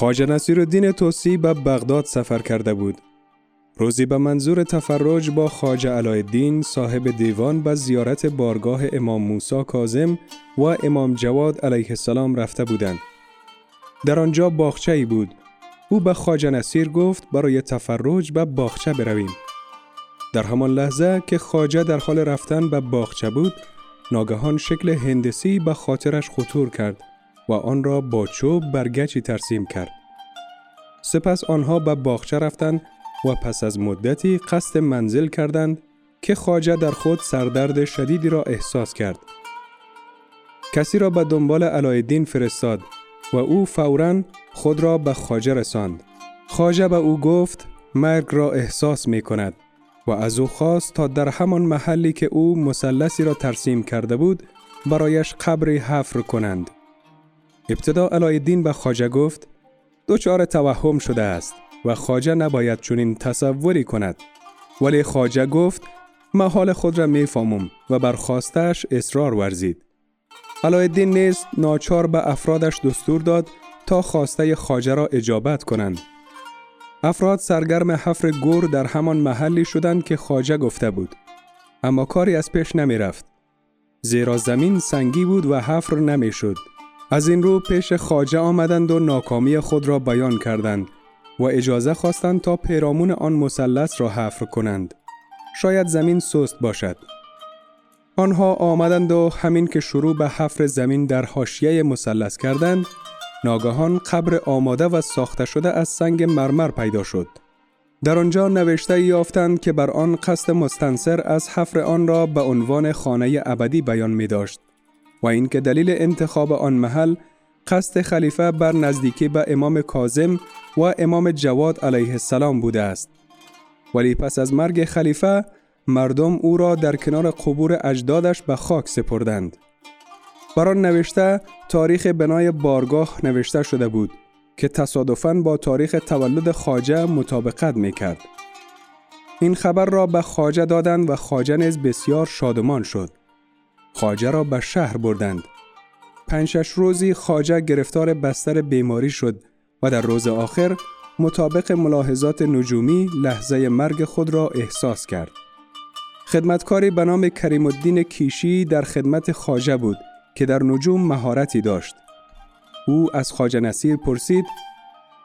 خواجه نصیر الدین توسی به بغداد سفر کرده بود. روزی به منظور تفرج با خواجه علایالدین صاحب دیوان به زیارت بارگاه امام موسی کاظم و امام جواد علیه السلام رفته بودند. در آنجا باغچه ای بود. او به خواجه نصیر گفت برای تفرج به باغچه برویم. در همان لحظه که خواجه در حال رفتن به باغچه بود، ناگهان شکل هندسی به خاطرش خطور کرد و آن را با چوب برگچی ترسیم کرد. سپس آنها به باغچه رفتند و پس از مدتی قصد منزل کردند که خواجه در خود سردرد شدیدی را احساس کرد. کسی را به دنبال علایالدین فرستاد و او فورا خود را به خواجه رساند. خواجه به او گفت مرگ را احساس می کند و از او خواست تا در همان محلی که او مثلثی را ترسیم کرده بود برایش قبری حفر کنند. ابتدا علایالدین به خواجه گفت دچار توهم شده است و خواجه نباید چنین تصوری کند. ولی خواجه گفت ما حال خود را می‌فهمم و برخواستش اصرار ورزید. علایالدین نیز ناچار به افرادش دستور داد تا خواسته خواجه را اجابت کنند. افراد سرگرم حفر گور در همان محلی شدند که خواجه گفته بود. اما کاری از پیش نمی رفت زیرا زمین سنگی بود و حفر نمی شد از این رو پیش خواجه آمدند و ناکامی خود را بیان کردند و اجازه خواستند تا پیرامون آن مثلث را حفر کنند. شاید زمین سست باشد. آنها آمدند و همین که شروع به حفر زمین در حاشیه مثلث کردند، ناگهان قبر آماده و ساخته شده از سنگ مرمر پیدا شد. در آنجا نوشته یافتند که بر آن قصد مستنصر از حفر آن را به عنوان خانه ابدی بیان می داشت و اینکه دلیل انتخاب آن محل قصد خلیفه بر نزدیکی به امام کاظم و امام جواد علیه السلام بوده است. ولی پس از مرگ خلیفه مردم او را در کنار قبور اجدادش به خاک سپردند. بر آن نوشته تاریخ بنای بارگاه نوشته شده بود که تصادفاً با تاریخ تولد خاجه مطابقت می کرد. این خبر را به خاجه دادند و خاجه نیز بسیار شادمان شد. خاجه را به شهر بردند. پنجش روزی خاجه گرفتار بستر بیماری شد و در روز آخر مطابق ملاحظات نجومی لحظه مرگ خود را احساس کرد. خدمتکاری به نام کریم الدین کیشی در خدمت خاجه بود که در نجوم مهارتی داشت. او از خاجه نصیر پرسید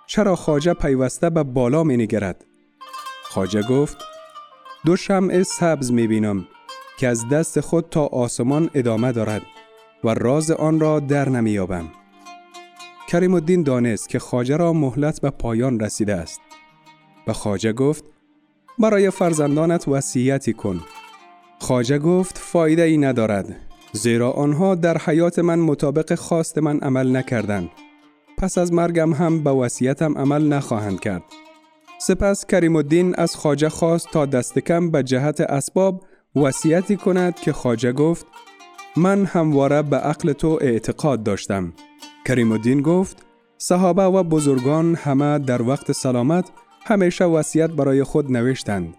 چرا خاجه پیوسته به بالا می نگرد؟ خاجه گفت دو شمع سبز می بینم که از دست خود تا آسمان ادامه دارد و راز آن را در نمیابم. کریم الدین دانست که خاجه را مهلت به پایان رسیده است. و خاجه گفت برای فرزندانت وصیتی کن. خاجه گفت فایده ای ندارد زیرا آنها در حیات من مطابق خواست من عمل نکردند. پس از مرگم هم به وصیتم عمل نخواهند کرد. سپس کریم الدین از خاجه خواست تا دست کم به جهت اسباب وصیتی کند که خاجه گفت من همواره به عقل تو اعتقاد داشتم. کریم الدین گفت صحابه و بزرگان همه در وقت سلامت همیشه وصیت برای خود نوشتند.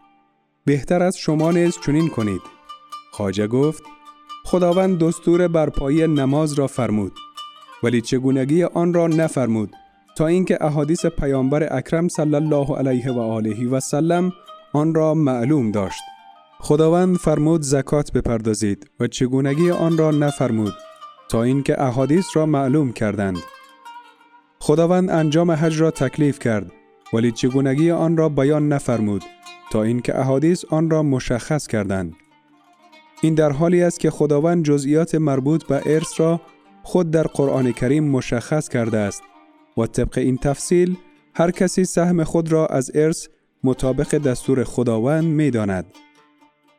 بهتر از شما نیز چنین کنید. خاجه گفت خداوند دستور برپایی نماز را فرمود ولی چگونگی آن را نفرمود تا اینکه احادیث پیامبر اکرم صلی الله علیه و آله و سلم آن را معلوم داشت. خداوند فرمود زکات بپردازید و چگونگی آن را نفرمود تا اینکه احادیث را معلوم کردند. خداوند انجام حج را تکلیف کرد ولی چگونگی آن را بیان نفرمود تا اینکه احادیث آن را مشخص کردند. این در حالی است که خداوند جزئیات مربوط به ارث را خود در قرآن کریم مشخص کرده است و طبق این تفصیل هر کسی سهم خود را از ارث مطابق دستور خداوند می داند.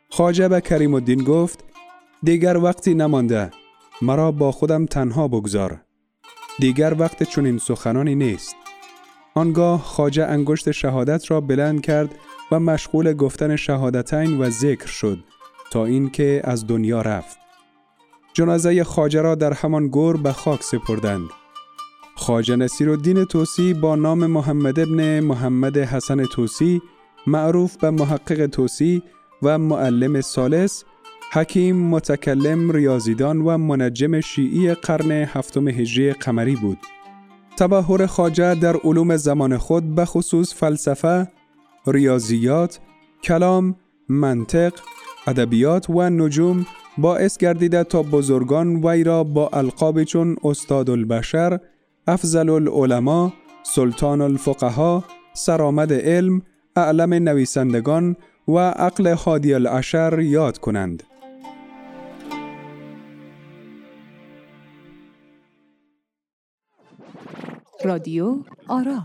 خاجه به کریم الدین گفت دیگر وقتی نمانده مرا با خودم تنها بگذار. دیگر وقت چنین سخنانی نیست. آنگاه خاجه انگشت شهادت را بلند کرد و مشغول گفتن شهادتین و ذکر شد تا اینکه از دنیا رفت. جنازه خاجه را در همان گور به خاک سپردند. خاجه نصیر الدین توسی با نام محمد ابن محمد حسن توسی معروف به محقق توسی و معلم سالس حکیم متکلم ریاضیدان و منجم شیعی قرن هفتم هجری قمری بود. تبهر خاجه در علوم زمان خود به خصوص فلسفه، ریاضیات، کلام، منطق، ادبیات و نجوم باعث گردیده تا بزرگان وی را با القاب چون استاد البشر، افضل العلماء، سلطان الفقها، سرآمد علم، اعلم نویسندگان و عقل حادی العشر یاد کنند. رادیو آرا